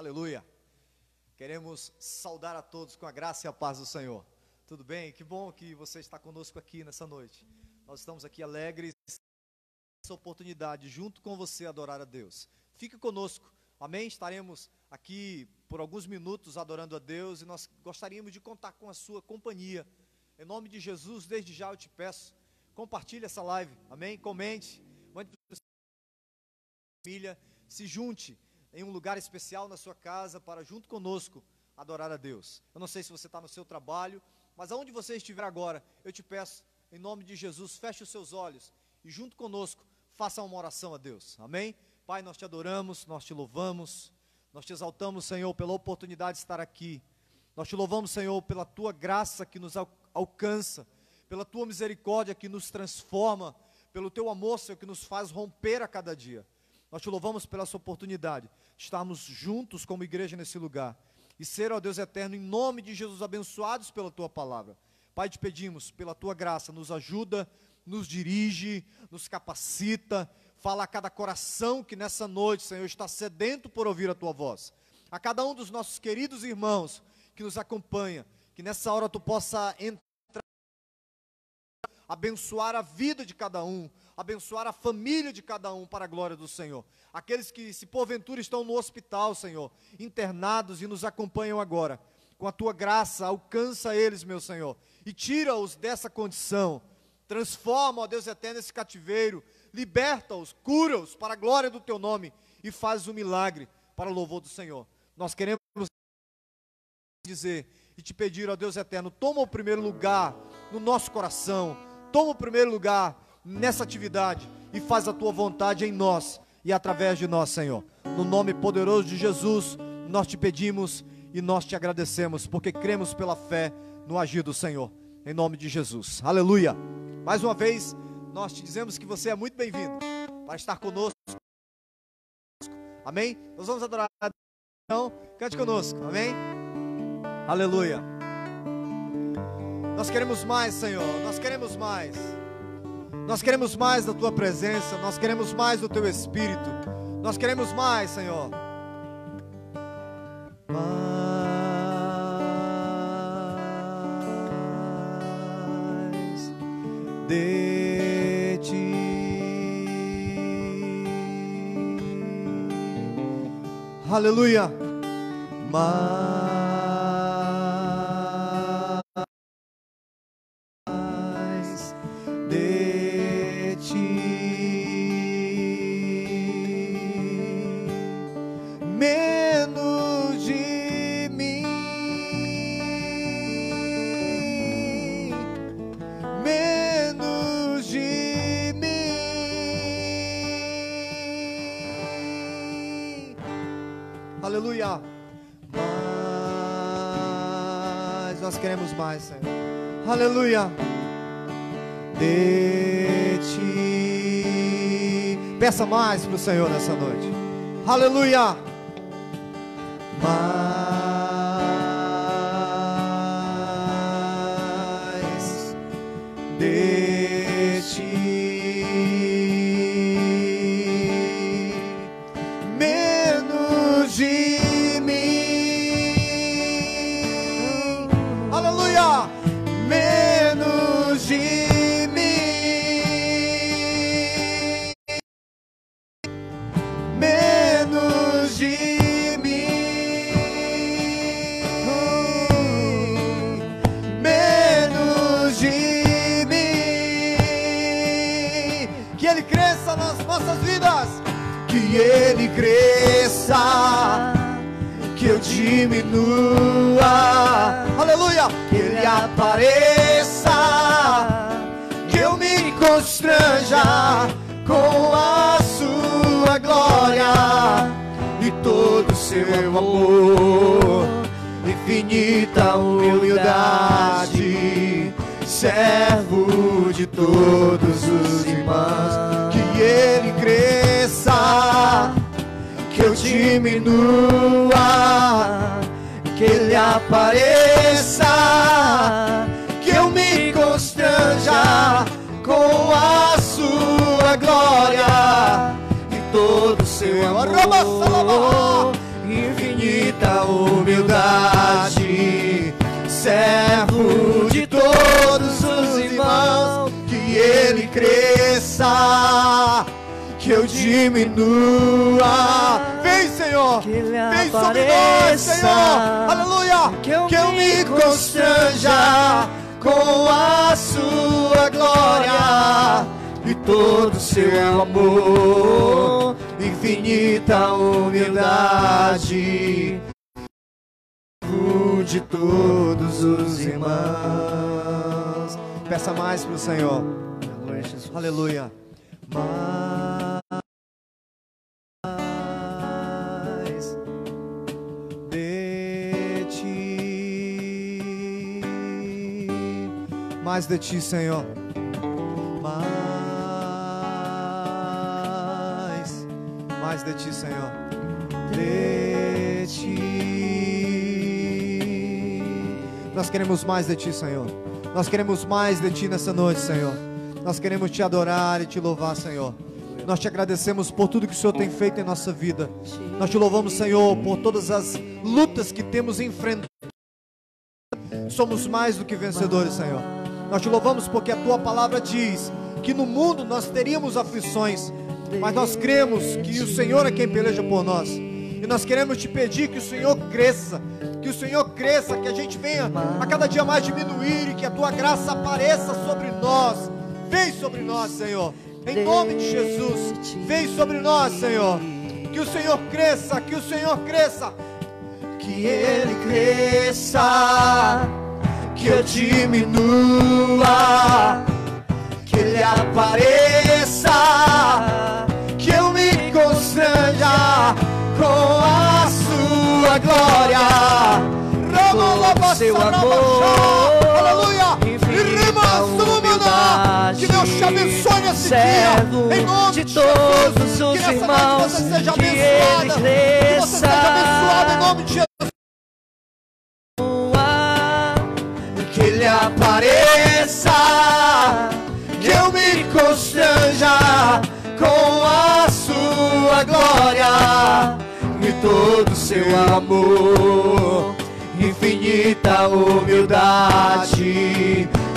Aleluia. Queremos saudar a todos com a graça e a paz do Senhor. Tudo bem? Que bom que você está conosco aqui nessa noite. Nós estamos aqui alegres essa oportunidade junto com você adorar a Deus. Fique conosco. Amém? Estaremos aqui por alguns minutos adorando a Deus e nós gostaríamos de contar com a sua companhia. Em nome de Jesus, desde já eu te peço, compartilhe essa live. Amém? Comente, mande para família, se junte em um lugar especial na sua casa para junto conosco adorar a Deus. Eu não sei se você está no seu trabalho, mas aonde você estiver agora, eu te peço, em nome de Jesus, feche os seus olhos e junto conosco faça uma oração a Deus. Amém? Pai, nós te adoramos, nós te louvamos, nós te exaltamos, Senhor, pela oportunidade de estar aqui. Nós te louvamos, Senhor, pela tua graça que nos alcança, pela tua misericórdia que nos transforma, pelo teu amor, Senhor, que nos faz romper a cada dia. Nós te louvamos pela essa oportunidade de estarmos juntos como igreja nesse lugar e ser, ó Deus eterno, em nome de Jesus, abençoados pela tua palavra. Pai, te pedimos, pela tua graça, nos ajuda, nos dirige, nos capacita, fala a cada coração que nessa noite, Senhor, está sedento por ouvir a tua voz. A cada um dos nossos queridos irmãos que nos acompanha, que nessa hora tu possa entrar, abençoar a vida de cada um, abençoar a família de cada um para a glória do Senhor. Aqueles que, se porventura estão no hospital, Senhor, internados e nos acompanham agora, com a tua graça, alcança eles, meu Senhor, e tira-os dessa condição. Transforma, ó Deus eterno, esse cativeiro, liberta-os, cura-os para a glória do teu nome e faz o um milagre para o louvor do Senhor. Nós queremos dizer e te pedir, ó Deus eterno, toma o primeiro lugar no nosso coração, toma o primeiro lugar nessa atividade e faz a tua vontade em nós e através de nós, Senhor. No nome poderoso de Jesus, nós te pedimos e nós te agradecemos, porque cremos pela fé no agir do Senhor. Em nome de Jesus. Aleluia. Mais uma vez, nós te dizemos que você é muito bem-vindo para estar conosco. Amém? Nós vamos adorar. Então, cante conosco. Amém? Aleluia. Nós queremos mais, Senhor. Nós queremos mais. Nós queremos mais da tua presença, nós queremos mais do teu espírito. Nós queremos mais, Senhor. Mais de ti. Aleluia. Mais queremos mais, Senhor. Aleluia. De ti. Peça mais para o Senhor nessa noite. Aleluia. Mais de todo o seu amor, infinita humildade de todos os irmãos. Peça mais pro Senhor. Aleluia, Jesus. Aleluia. Mais de ti. Mais de ti, Senhor. Mais de ti, Senhor. De ti. Nós queremos mais de ti, Senhor. Nós queremos mais de ti nessa noite, Senhor. Nós queremos te adorar e te louvar, Senhor. Nós te agradecemos por tudo que o Senhor tem feito em nossa vida. Nós te louvamos, Senhor, por todas as lutas que temos enfrentado. Somos mais do que vencedores, Senhor. Nós te louvamos porque a tua palavra diz que no mundo nós teríamos aflições, mas nós cremos que o Senhor é quem peleja por nós. E nós queremos te pedir que o Senhor cresça, que o Senhor cresça, que a gente venha a cada dia mais diminuir e que a tua graça apareça sobre nós. Vem sobre nós, Senhor. Em nome de Jesus, vem sobre nós, Senhor. Que o Senhor cresça, que o Senhor cresça. Que Ele cresça, que eu diminua, que Ele apareça, que eu me constranja com a Sua glória. Com seu amor, aleluia. Que Deus te abençoe nesse dia. Em nome de de todos Jesus. os que nessa noite irmãos, você seja que abençoada. Que você cresça. seja abençoada em nome de Jesus. Com a sua glória e todo o seu amor, infinita humildade,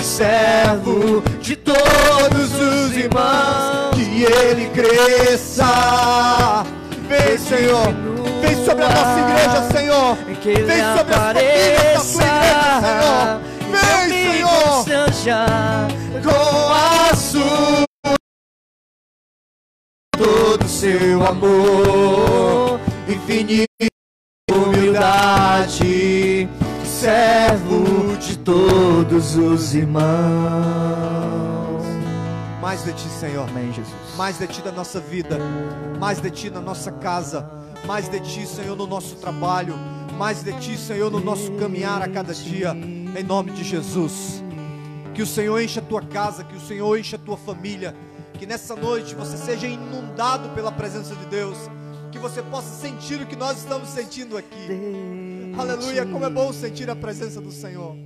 servo de todos os irmãos, que ele cresça. Vem, Senhor, vem sobre a nossa igreja, Senhor. Vem sobre as famílias da sua igreja, Senhor. Vem, Senhor, com a sua todo seu amor, infinita humildade, servo de todos os irmãos. Mais de ti, Senhor. Amém, Jesus. mais de ti da nossa vida, mais de ti na nossa casa, mais de ti, Senhor, no nosso trabalho, mais de ti, Senhor, no nosso caminhar a cada dia, em nome de Jesus. Que o Senhor encha a tua casa, que o Senhor encha a tua família, que nessa noite você seja inundado pela presença de Deus, que você possa sentir o que nós estamos sentindo aqui. Aleluia, como é bom sentir a presença do Senhor.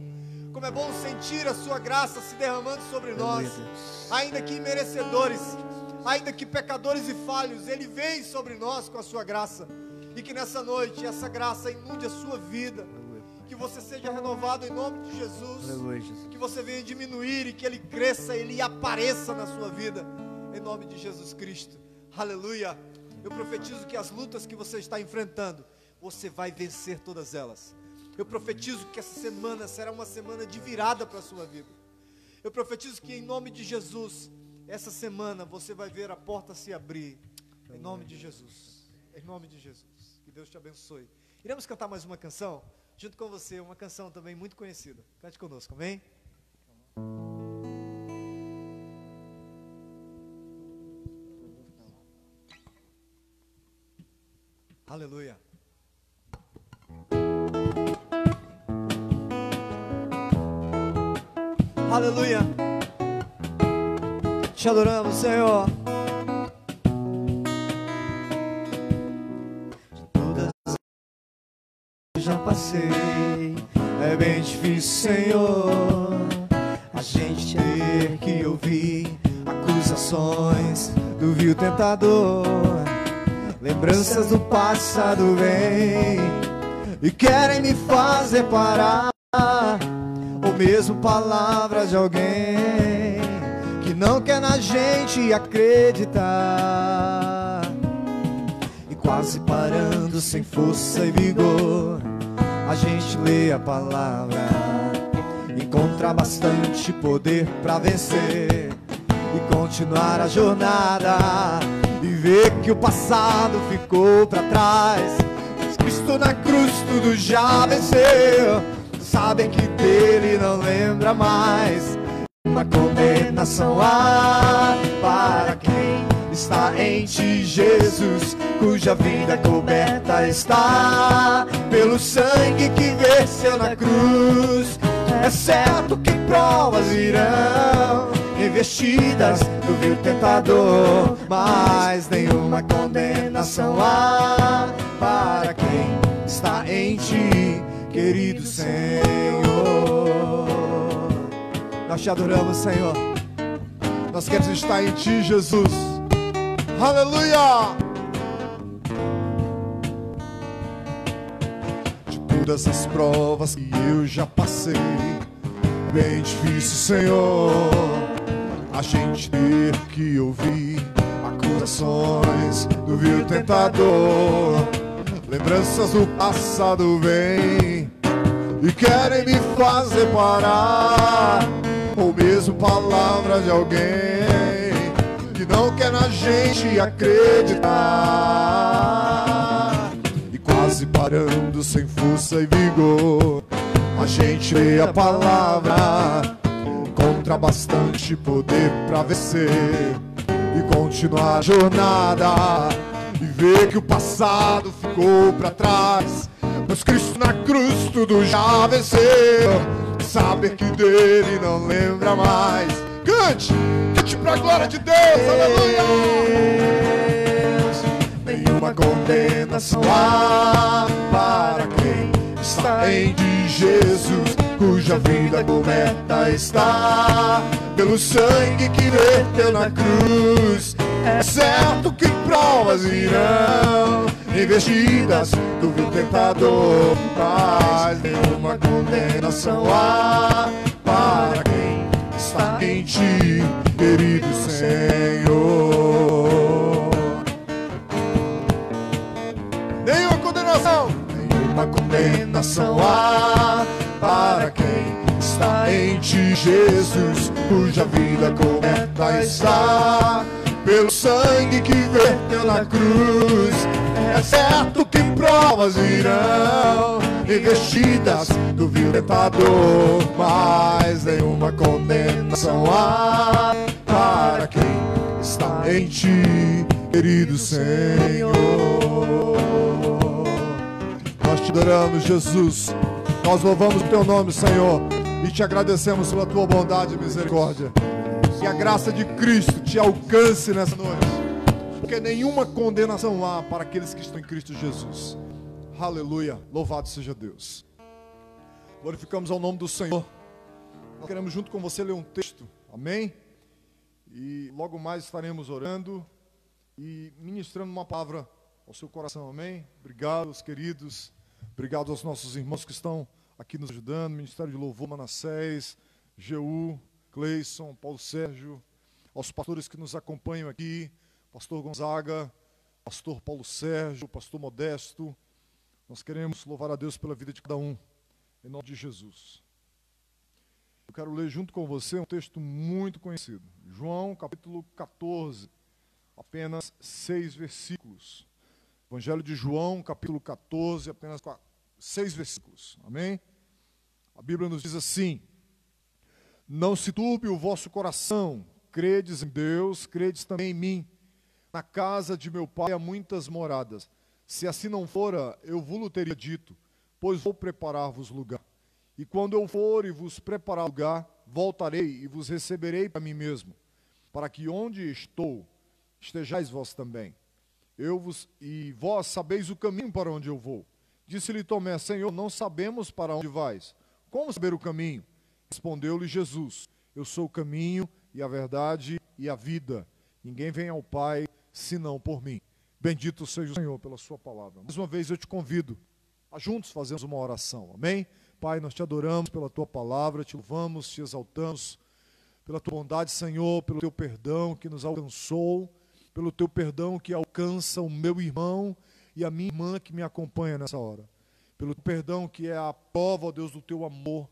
Como é bom sentir a sua graça se derramando sobre nós, ainda que merecedores, ainda que pecadores e falhos, Ele vem sobre nós com a sua graça. E que nessa noite essa graça inunde a sua vida. Que você seja renovado em nome de Jesus. Aleluia, Jesus. Que você venha diminuir e que Ele cresça, Ele apareça na sua vida. Em nome de Jesus Cristo. Aleluia. Eu profetizo que as lutas que você está enfrentando, você vai vencer todas elas. Eu profetizo que essa semana será uma semana de virada para a sua vida. Eu profetizo que em nome de Jesus, essa semana você vai ver a porta se abrir. Em nome de Jesus. Em nome de Jesus. Que Deus te abençoe. Iremos cantar mais uma canção, junto com você, uma canção também muito conhecida. Cante conosco, amém? Aleluia. Aleluia. Te adoramos, Senhor. Passei, é bem difícil, Senhor, a gente ter que ouvir acusações do vil tentador. Lembranças do passado vêm e querem me fazer parar ou mesmo palavras de alguém que não quer na gente acreditar. quase parando sem força e vigor. A gente lê a palavra, encontra bastante poder para vencer e continuar a jornada e ver que o passado ficou para trás. Cristo na cruz tudo já venceu. Sabem que dele não lembra mais. Uma condenação há para quem está em ti, Jesus, cuja vida coberta está pelo sangue que venceu na cruz. É certo que provas irão investidas do vil tentador, mas nenhuma condenação há para quem está em ti, querido Senhor. Nós te adoramos, Senhor. Nós queremos estar em ti, Jesus. Aleluia! De todas as provas que eu já passei, bem difícil, Senhor, a gente ter que ouvir acusações do vil tentador. Lembranças do passado vêm e querem me fazer parar, ou mesmo palavras de alguém não quer na gente acreditar. E quase parando sem força e vigor, a gente lê a palavra, encontra bastante poder pra vencer e continuar a jornada. E ver que o passado ficou pra trás, mas Cristo na cruz tudo já venceu. Saber que dele não lembra mais. Cante! Cante pra glória de Deus, aleluia! Nenhuma condenação há para quem está em de Jesus, cuja vida coberta está pelo sangue que verteu na cruz. É certo que provas irão investidas do vil tentador, mas nenhuma condenação há querido Senhor. Nenhuma condenação, nenhuma condenação há para quem está em ti, Jesus, cuja vida coberta está pelo sangue que verteu na cruz. É certo que provas irão investidas do vil tentador, mas nenhuma condenação há para quem está em ti, querido Senhor. Nós te adoramos, Jesus. Nós louvamos o teu nome, Senhor, e te agradecemos pela tua bondade e misericórdia. Que a graça de Cristo te alcance nessa noite. Porque nenhuma condenação há para aqueles que estão em Cristo Jesus. Aleluia. Louvado seja Deus. Glorificamos ao nome do Senhor. Nós queremos junto com você ler um texto. Amém? E logo mais estaremos orando e ministrando uma palavra ao seu coração. Amém? Obrigado, os queridos. Obrigado aos nossos irmãos que estão aqui nos ajudando. Ministério de Louvor Manassés, Jeú, Cleison, Paulo Sérgio, aos pastores que nos acompanham aqui, pastor Gonzaga, pastor Paulo Sérgio, pastor Modesto. Nós queremos louvar a Deus pela vida de cada um, em nome de Jesus. Quero ler junto com você um texto muito conhecido. João, capítulo 14, apenas seis versículos. Evangelho de João, capítulo 14, apenas seis versículos. Amém? A Bíblia nos diz assim: Não se turbe o vosso coração, credes em Deus, credes também em mim. Na casa de meu pai há muitas moradas. Se assim não fora, eu vos teria dito, pois vou preparar-vos lugar. E quando eu for e vos preparar lugar, voltarei e vos receberei para mim mesmo, para que onde estou, estejais vós também. Eu vos e vós sabeis o caminho para onde eu vou. Disse-lhe Tomé: Senhor, não sabemos para onde vais. Como saber o caminho? Respondeu-lhe Jesus: Eu sou o caminho e a verdade e a vida. Ninguém vem ao Pai senão por mim. Bendito seja o Senhor pela sua palavra. Mais uma vez eu te convido a juntos fazermos uma oração. Amém? Pai, nós te adoramos pela tua palavra, te louvamos, te exaltamos pela tua bondade, Senhor, pelo teu perdão que nos alcançou, pelo teu perdão que alcança o meu irmão e a minha irmã que me acompanha nessa hora. Pelo perdão que é a prova, ó Deus, do teu amor.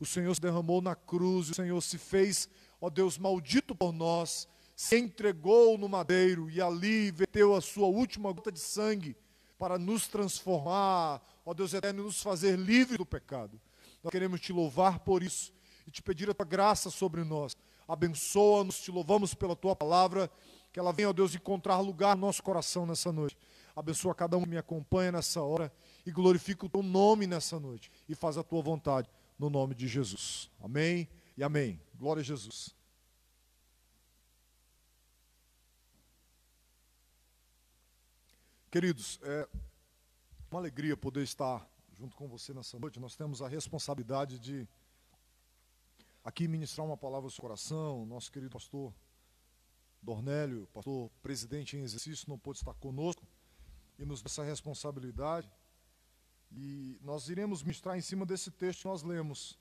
O Senhor se derramou na cruz, o Senhor se fez, ó Deus, maldito por nós, se entregou no madeiro e ali verteu a sua última gota de sangue para nos transformar, ó Deus eterno, nos fazer livre do pecado. Nós queremos te louvar por isso e te pedir a tua graça sobre nós. Abençoa-nos, te louvamos pela tua palavra, que ela venha, ó Deus, encontrar lugar no nosso coração nessa noite. Abençoa cada um que me acompanha nessa hora e glorifica o teu nome nessa noite e faz a tua vontade no nome de Jesus. Amém e amém. Glória a Jesus. Queridos, é uma alegria poder estar junto com você nessa noite. Nós temos a responsabilidade de aqui ministrar uma palavra ao seu coração. Nosso querido pastor Dornélio, pastor presidente em exercício, não pôde estar conosco e nos dá essa responsabilidade. E nós iremos ministrar em cima desse texto que nós lemos.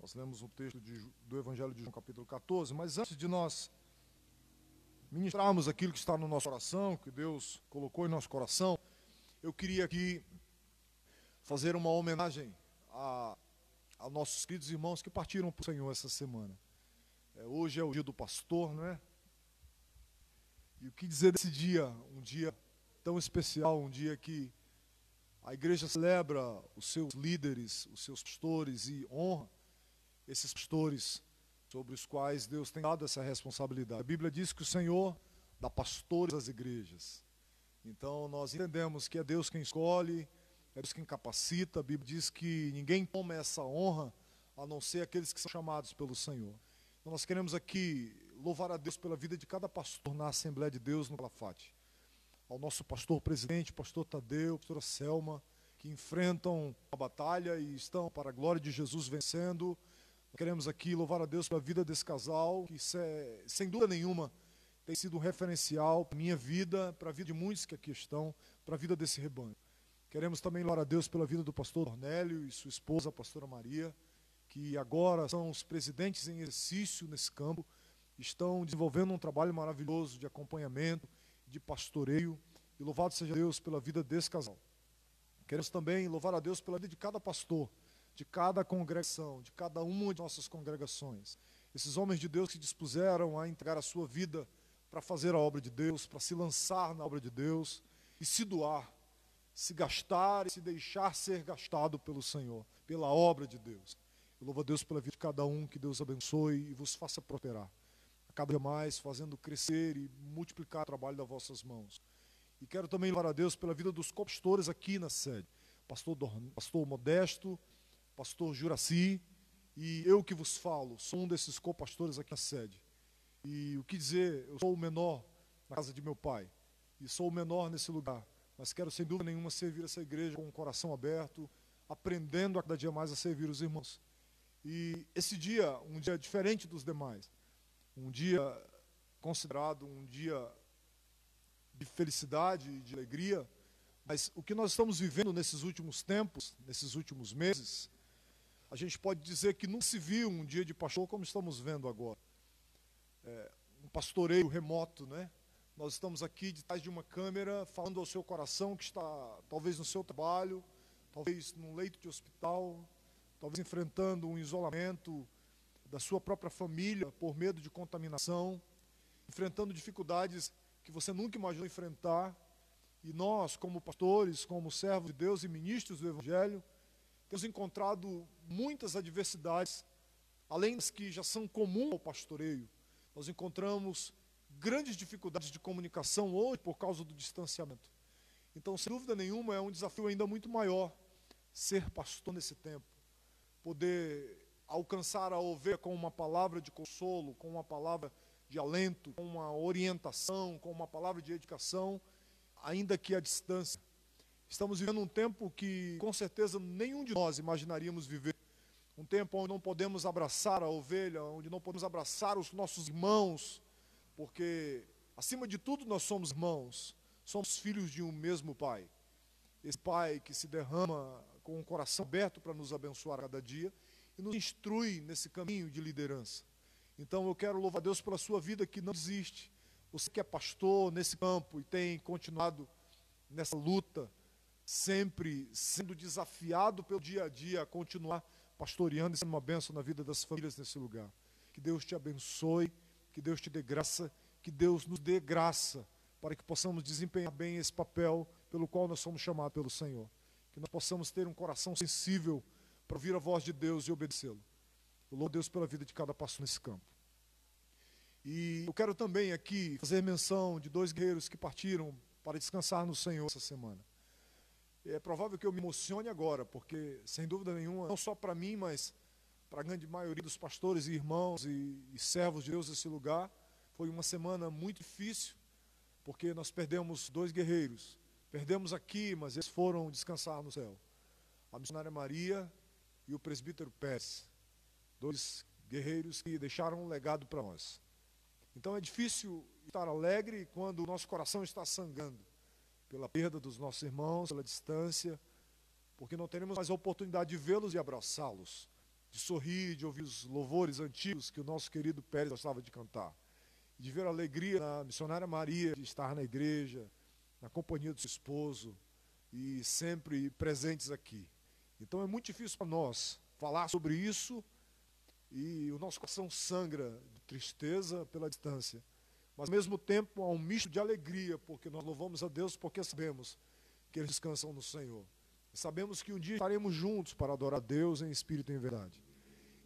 Nós lemos o texto de, do Evangelho de João, capítulo 14, mas antes de nós ministrarmos aquilo que está no nosso coração, que Deus colocou em nosso coração, eu queria aqui fazer uma homenagem a, a nossos queridos irmãos que partiram para o Senhor essa semana. É, hoje é o dia do pastor, não é? E o que dizer desse dia? Um dia tão especial, um dia que a igreja celebra os seus líderes, os seus pastores e honra esses pastores sobre os quais Deus tem dado essa responsabilidade. A Bíblia diz que o Senhor dá pastores às igrejas. Então nós entendemos que é Deus quem escolhe, é Deus quem capacita. A Bíblia diz que ninguém toma essa honra a não ser aqueles que são chamados pelo Senhor. Então nós queremos aqui louvar a Deus pela vida de cada pastor na Assembleia de Deus no Calafate ao nosso pastor presidente, pastor Tadeu, pastora Selma, que enfrentam a batalha e estão, para a glória de Jesus, vencendo. Queremos aqui louvar a Deus pela vida desse casal, que é, sem dúvida nenhuma tem sido um referencial para minha vida, para a vida de muitos que aqui estão, para a vida desse rebanho. Queremos também louvar a Deus pela vida do pastor Ornélio e sua esposa, a pastora Maria, que agora são os presidentes em exercício nesse campo, estão desenvolvendo um trabalho maravilhoso de acompanhamento, de pastoreio. E louvado seja Deus pela vida desse casal. Queremos também louvar a Deus pela vida de cada pastor, de cada congregação, de cada uma de nossas congregações. Esses homens de Deus que dispuseram a entregar a sua vida para fazer a obra de Deus, para se lançar na obra de Deus e se doar, se gastar e se deixar ser gastado pelo Senhor, pela obra de Deus. Eu louvo a Deus pela vida de cada um, que Deus abençoe e vos faça prosperar cada dia mais fazendo crescer e multiplicar o trabalho das vossas mãos. E quero também louvar a Deus pela vida dos copastores aqui na sede. Pastor, pastor Modesto, pastor Juraci, e eu que vos falo, sou um desses copastores aqui na sede. E o que dizer, eu sou o menor na casa de meu pai, e sou o menor nesse lugar, mas quero sem dúvida nenhuma servir essa igreja com o coração aberto, aprendendo a cada dia mais a servir os irmãos. E esse dia, um dia diferente dos demais, um dia considerado um dia de felicidade e de alegria, mas o que nós estamos vivendo nesses últimos tempos, nesses últimos meses, a gente pode dizer que não se viu um dia de pastor como estamos vendo agora. É, um pastoreio remoto, né? Nós estamos aqui de trás de uma câmera, falando ao seu coração que está talvez no seu trabalho, talvez num leito de hospital, talvez enfrentando um isolamento, da sua própria família por medo de contaminação, enfrentando dificuldades que você nunca imaginou enfrentar. E nós, como pastores, como servos de Deus e ministros do Evangelho, temos encontrado muitas adversidades, além das que já são comuns ao pastoreio. Nós encontramos grandes dificuldades de comunicação hoje por causa do distanciamento. Então, sem dúvida nenhuma, é um desafio ainda muito maior ser pastor nesse tempo. Poder alcançar a ovelha com uma palavra de consolo, com uma palavra de alento, com uma orientação, com uma palavra de educação, ainda que à distância. Estamos vivendo um tempo que, com certeza, nenhum de nós imaginaríamos viver. Um tempo onde não podemos abraçar a ovelha, onde não podemos abraçar os nossos irmãos, porque, acima de tudo, nós somos irmãos, somos filhos de um mesmo Pai. Esse Pai que se derrama com o coração aberto para nos abençoar cada dia e nos instrui nesse caminho de liderança. Então eu quero louvar a Deus pela sua vida que não desiste. Você que é pastor nesse campo e tem continuado nessa luta, sempre sendo desafiado pelo dia a dia a continuar pastoreando e sendo uma bênção na vida das famílias nesse lugar. Que Deus te abençoe, que Deus te dê graça, que Deus nos dê graça para que possamos desempenhar bem esse papel pelo qual nós somos chamados pelo Senhor. Que nós possamos ter um coração sensível para ouvir a voz de Deus e obedecê-lo. Eu louvo Deus pela vida de cada pastor nesse campo. E eu quero também aqui fazer menção de dois guerreiros que partiram para descansar no Senhor essa semana. É provável que eu me emocione agora, porque, sem dúvida nenhuma, não só para mim, mas para a grande maioria dos pastores e irmãos e, e servos de Deus nesse lugar, foi uma semana muito difícil, porque nós perdemos dois guerreiros. Perdemos aqui, mas eles foram descansar no céu. A missionária Maria e o presbítero Pérez. Dois guerreiros que deixaram um legado para nós. Então é difícil estar alegre quando o nosso coração está sangrando pela perda dos nossos irmãos, pela distância, porque não teremos mais a oportunidade de vê-los e abraçá-los, de sorrir, de ouvir os louvores antigos que o nosso querido Pérez gostava de cantar, de ver a alegria da missionária Maria de estar na igreja, na companhia do seu esposo e sempre presentes aqui. Então é muito difícil para nós falar sobre isso e o nosso coração sangra de tristeza pela distância. Mas ao mesmo tempo há um misto de alegria, porque nós louvamos a Deus porque sabemos que eles descansam no Senhor. Sabemos que um dia estaremos juntos para adorar a Deus em espírito e em verdade.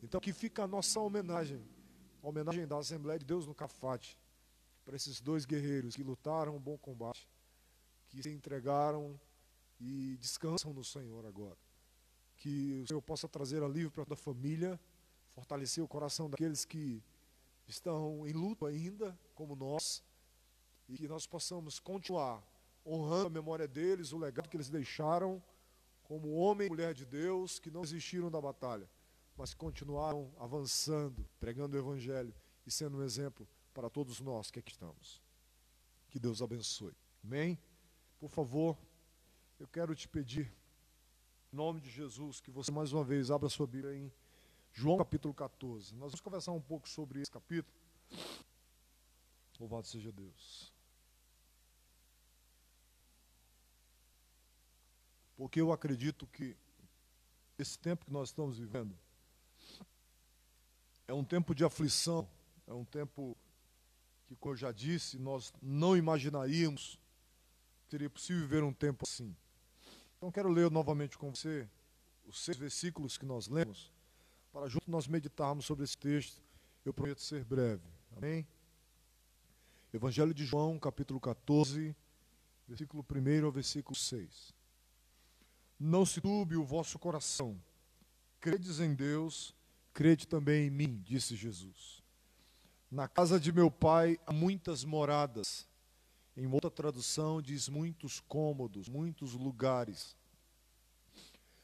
Então aqui fica a nossa homenagem, a homenagem da Assembleia de Deus no Cafate, para esses dois guerreiros que lutaram um bom combate, que se entregaram e descansam no Senhor agora. Que o Senhor possa trazer alívio para toda a família, fortalecer o coração daqueles que estão em luto ainda, como nós, e que nós possamos continuar honrando a memória deles, o legado que eles deixaram, como homem e mulher de Deus, que não desistiram da batalha, mas continuaram avançando, pregando o Evangelho e sendo um exemplo para todos nós que aqui estamos. Que Deus abençoe. Amém? Por favor, eu quero te pedir, em nome de Jesus, que você mais uma vez abra sua Bíblia em João capítulo 14. Nós vamos conversar um pouco sobre esse capítulo. Louvado seja Deus. Porque eu acredito que esse tempo que nós estamos vivendo é um tempo de aflição, é um tempo que, como eu já disse, nós não imaginaríamos que seria possível viver um tempo assim. Então quero ler novamente com você os seis versículos que nós lemos para junto nós meditarmos sobre esse texto. Eu prometo ser breve. Amém? Evangelho de João, capítulo 14, versículo 1 ao versículo 6. Não se turbe o vosso coração. Credes em Deus, crede também em mim, disse Jesus. Na casa de meu pai há muitas moradas. Em outra tradução diz muitos cômodos, muitos lugares.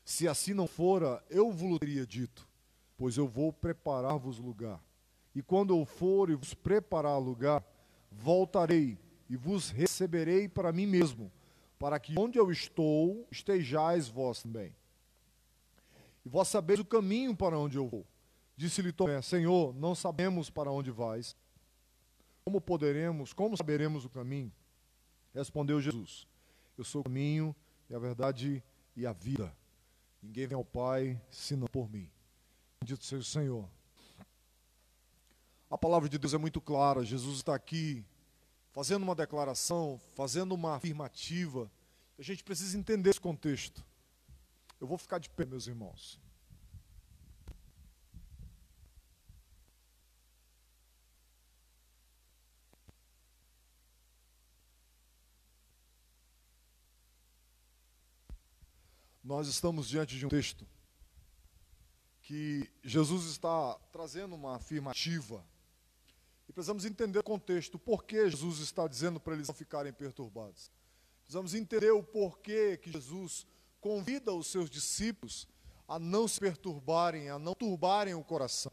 Se assim não fora, eu vos teria dito pois eu vou preparar-vos lugar. E quando eu for e vos preparar lugar, voltarei e vos receberei para mim mesmo, para que onde eu estou estejais vós também. E vós sabeis o caminho para onde eu vou. Disse-lhe Tomé: Senhor, não sabemos para onde vais. Como poderemos, como saberemos o caminho? Respondeu Jesus: Eu sou o caminho e a verdade e a vida. Ninguém vem ao Pai senão por mim. Bendito seja o Senhor. A palavra de Deus é muito clara. Jesus está aqui fazendo uma declaração, fazendo uma afirmativa. A gente precisa entender esse contexto. Eu vou ficar de pé, meus irmãos. Nós estamos diante de um texto que Jesus está trazendo uma afirmativa. E precisamos entender o contexto, por que Jesus está dizendo para eles não ficarem perturbados. Precisamos entender o porquê que Jesus convida os seus discípulos a não se perturbarem, a não turbarem o coração.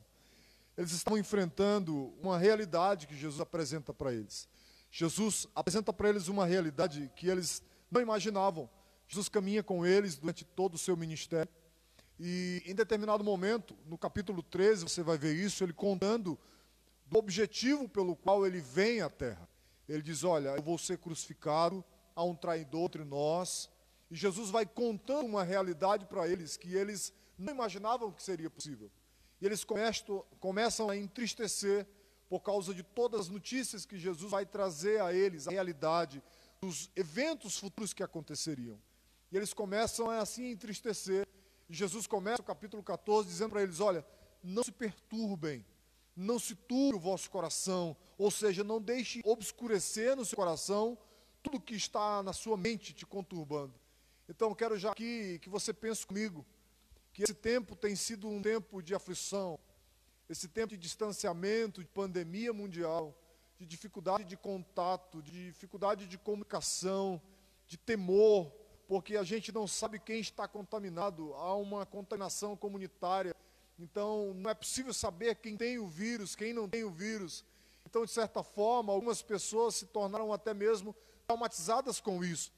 Eles estão enfrentando uma realidade que Jesus apresenta para eles. Jesus apresenta para eles uma realidade que eles não imaginavam. Jesus caminha com eles durante todo o seu ministério. E em determinado momento, no capítulo 13, você vai ver isso, ele contando do objetivo pelo qual ele vem à terra. Ele diz: Olha, eu vou ser crucificado, há um traidor entre nós. E Jesus vai contando uma realidade para eles que eles não imaginavam que seria possível. E eles começam, a entristecer por causa de todas as notícias que Jesus vai trazer a eles, a realidade dos eventos futuros que aconteceriam. E eles começam a assim entristecer. Jesus começa o capítulo 14 dizendo para eles: Olha, não se perturbem, não se turbe o vosso coração, ou seja, não deixe obscurecer no seu coração tudo que está na sua mente te conturbando. Então, eu quero já aqui que você pense comigo que esse tempo tem sido um tempo de aflição, esse tempo de distanciamento, de pandemia mundial, de dificuldade de contato, de dificuldade de comunicação, de temor, porque a gente não sabe quem está contaminado, há uma contaminação comunitária. Então, não é possível saber quem tem o vírus, quem não tem o vírus. Então, de certa forma, algumas pessoas se tornaram até mesmo traumatizadas com isso.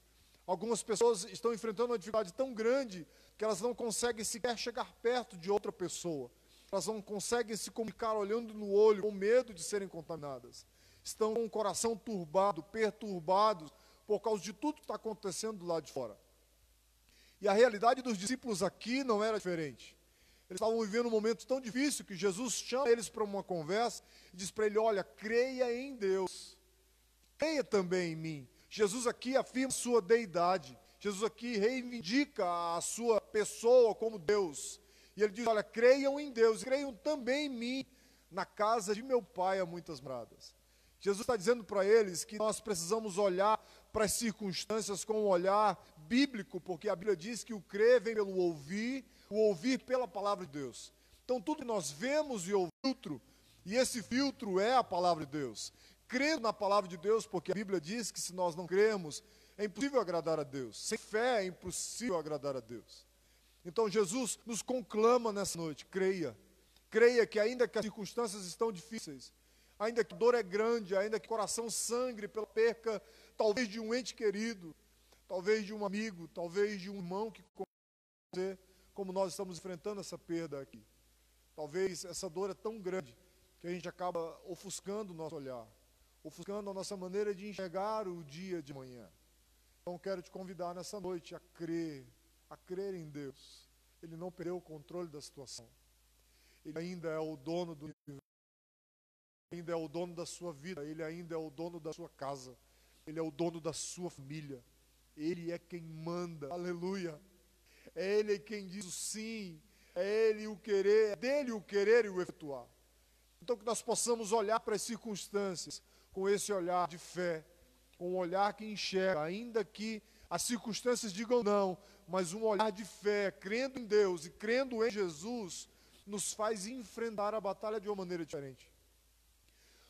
Algumas pessoas estão enfrentando uma dificuldade tão grande que elas não conseguem sequer chegar perto de outra pessoa. Elas não conseguem se comunicar olhando no olho, com medo de serem contaminadas. Estão com o coração turbado, perturbados, por causa de tudo que está acontecendo do lado de fora. E a realidade dos discípulos aqui não era diferente. Eles estavam vivendo um momento tão difícil que Jesus chama eles para uma conversa e diz para ele: Olha, creia em Deus, creia também em mim. Jesus aqui afirma sua deidade, Jesus aqui reivindica a sua pessoa como Deus. E ele diz: Olha, creiam em Deus, creiam também em mim. Na casa de meu pai há muitas moradas. Jesus está dizendo para eles que nós precisamos olhar para as circunstâncias com um olhar bíblico, porque a Bíblia diz que o crer vem pelo ouvir, o ouvir pela palavra de Deus. Então, tudo que nós vemos e ouvimos, filtro, e esse filtro é a palavra de Deus. Crendo na palavra de Deus, porque a Bíblia diz que se nós não cremos, é impossível agradar a Deus. Sem fé é impossível agradar a Deus. Então, Jesus nos conclama nessa noite: creia. Creia que, ainda que as circunstâncias estão difíceis, ainda que a dor é grande, ainda que o coração sangre pela perca, talvez de um ente querido, talvez de um amigo, talvez de um irmão que você, como nós estamos enfrentando essa perda aqui. Talvez essa dor é tão grande que a gente acaba ofuscando o nosso olhar, ofuscando a nossa maneira de enxergar o dia de manhã. Então quero te convidar nessa noite a crer, a crer em Deus. Ele não perdeu o controle da situação. Ele ainda é o dono do universo ainda é o dono da sua vida, ele ainda é o dono da sua casa, ele é o dono da sua família, ele é quem manda, aleluia. É ele quem diz o sim, é ele o querer, é dele o querer e o efetuar. Então que nós possamos olhar para as circunstâncias com esse olhar de fé, com um olhar que enxerga, ainda que as circunstâncias digam não, mas um olhar de fé, crendo em Deus e crendo em Jesus, nos faz enfrentar a batalha de uma maneira diferente.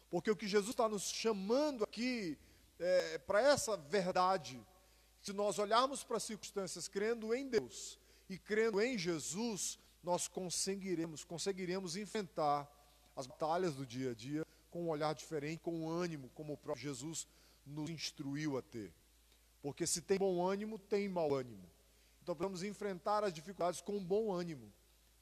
Porque o que Jesus está nos chamando aqui é, para essa verdade, se nós olharmos para as circunstâncias crendo em Deus e crendo em Jesus, nós conseguiremos, conseguiremos enfrentar as batalhas do dia a dia com um olhar diferente, com um ânimo, como o próprio Jesus nos instruiu a ter. Porque se tem bom ânimo, tem mau ânimo. Então precisamos enfrentar as dificuldades com bom ânimo.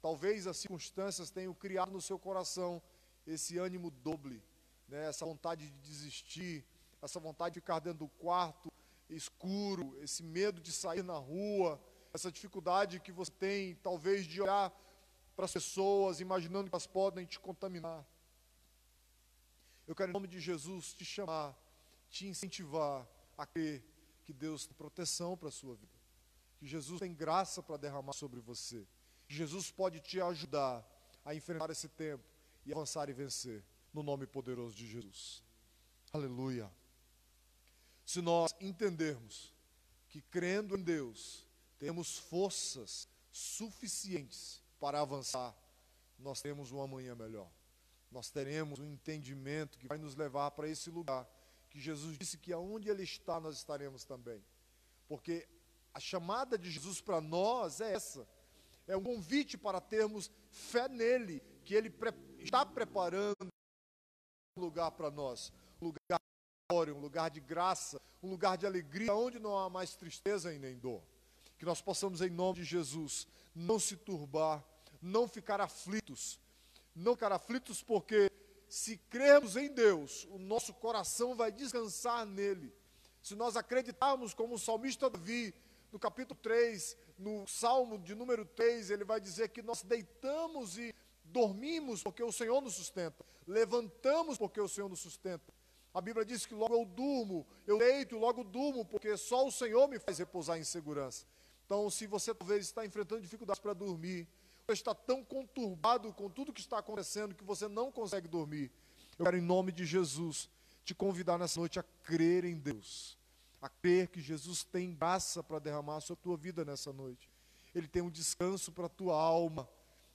Talvez as circunstâncias tenham criado no seu coração esse ânimo doble, né, essa vontade de desistir, essa vontade de ficar dentro do quarto escuro, esse medo de sair na rua, essa dificuldade que você tem, talvez, de olhar para as pessoas, imaginando que elas podem te contaminar. Eu quero, em nome de Jesus, te chamar, te incentivar a crer que Deus tem proteção para a sua vida, que Jesus tem graça para derramar sobre você, que Jesus pode te ajudar a enfrentar esse tempo e avançar e vencer no nome poderoso de Jesus. Aleluia. Se nós entendermos que crendo em Deus, temos forças suficientes para avançar, nós teremos um amanhã melhor. Nós teremos um entendimento que vai nos levar para esse lugar que Jesus disse que aonde ele está nós estaremos também. Porque a chamada de Jesus para nós é essa. É um convite para termos fé nele, que ele está preparando um lugar para nós, um lugar um lugar de graça, um lugar de alegria, onde não há mais tristeza e nem dor. Que nós possamos, em nome de Jesus, não se turbar, não ficar aflitos, não ficar aflitos porque se crermos em Deus, o nosso coração vai descansar nele. Se nós acreditarmos como o salmista Davi, no capítulo 3, no salmo de número 3, ele vai dizer que nós deitamos e dormimos porque o Senhor nos sustenta, levantamos porque o Senhor nos sustenta. A Bíblia diz que logo eu durmo, eu deito, logo durmo, porque só o Senhor me faz repousar em segurança. Então, se você talvez está enfrentando dificuldades para dormir, você está tão conturbado com tudo que está acontecendo que você não consegue dormir, eu quero, em nome de Jesus, te convidar nessa noite a crer em Deus, a crer que Jesus tem graça para derramar sobre a tua vida nessa noite. Ele tem um descanso para a tua alma,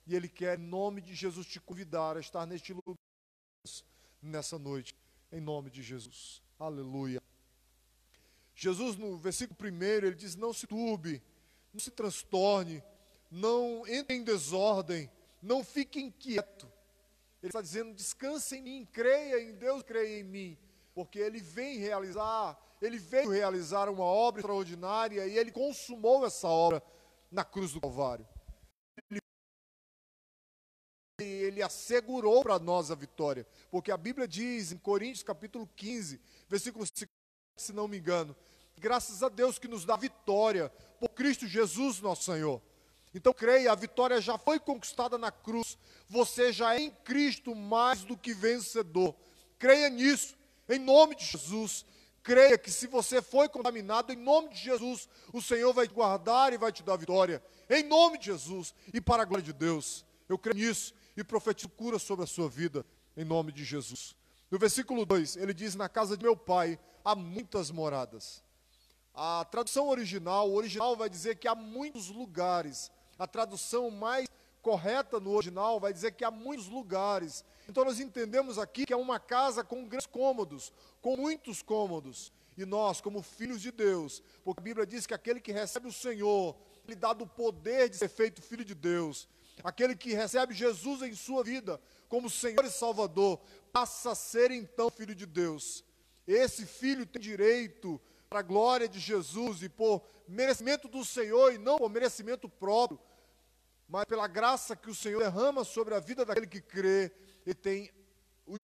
e Ele quer, em nome de Jesus, te convidar a estar neste lugar nessa noite, em nome de Jesus. Aleluia. Jesus, no versículo 1, ele diz: Não se turbe, não se transtorne, não entre em desordem, não fique inquieto. Ele está dizendo: descanse em mim, creia em Deus, creia em mim, porque Ele vem realizar, Ele veio realizar uma obra extraordinária e Ele consumou essa obra na cruz do Calvário. Ele, assegurou para nós a vitória, porque a Bíblia diz em Coríntios capítulo 15, versículo 5, se não me engano, graças a Deus que nos dá vitória por Cristo Jesus, nosso Senhor. Então creia, a vitória já foi conquistada na cruz. Você já é em Cristo mais do que vencedor. Creia nisso, em nome de Jesus. Creia que se você foi contaminado, em nome de Jesus, o Senhor vai te guardar e vai te dar vitória. Em nome de Jesus e para a glória de Deus. Eu creio nisso e profetizo cura sobre a sua vida, em nome de Jesus. No versículo 2, ele diz: Na casa de meu pai há muitas moradas. A tradução original, o original vai dizer que há muitos lugares a tradução mais correta no original vai dizer que há muitos lugares. Então nós entendemos aqui que é uma casa com grandes cômodos, com muitos cômodos. E nós, como filhos de Deus, porque a Bíblia diz que aquele que recebe o Senhor, lhe dá o poder de ser feito filho de Deus. Aquele que recebe Jesus em sua vida como Senhor e Salvador, passa a ser então filho de Deus. Esse filho tem direito para a glória de Jesus e por merecimento do Senhor e não por merecimento próprio, mas pela graça que o Senhor derrama sobre a vida daquele que crê, e tem o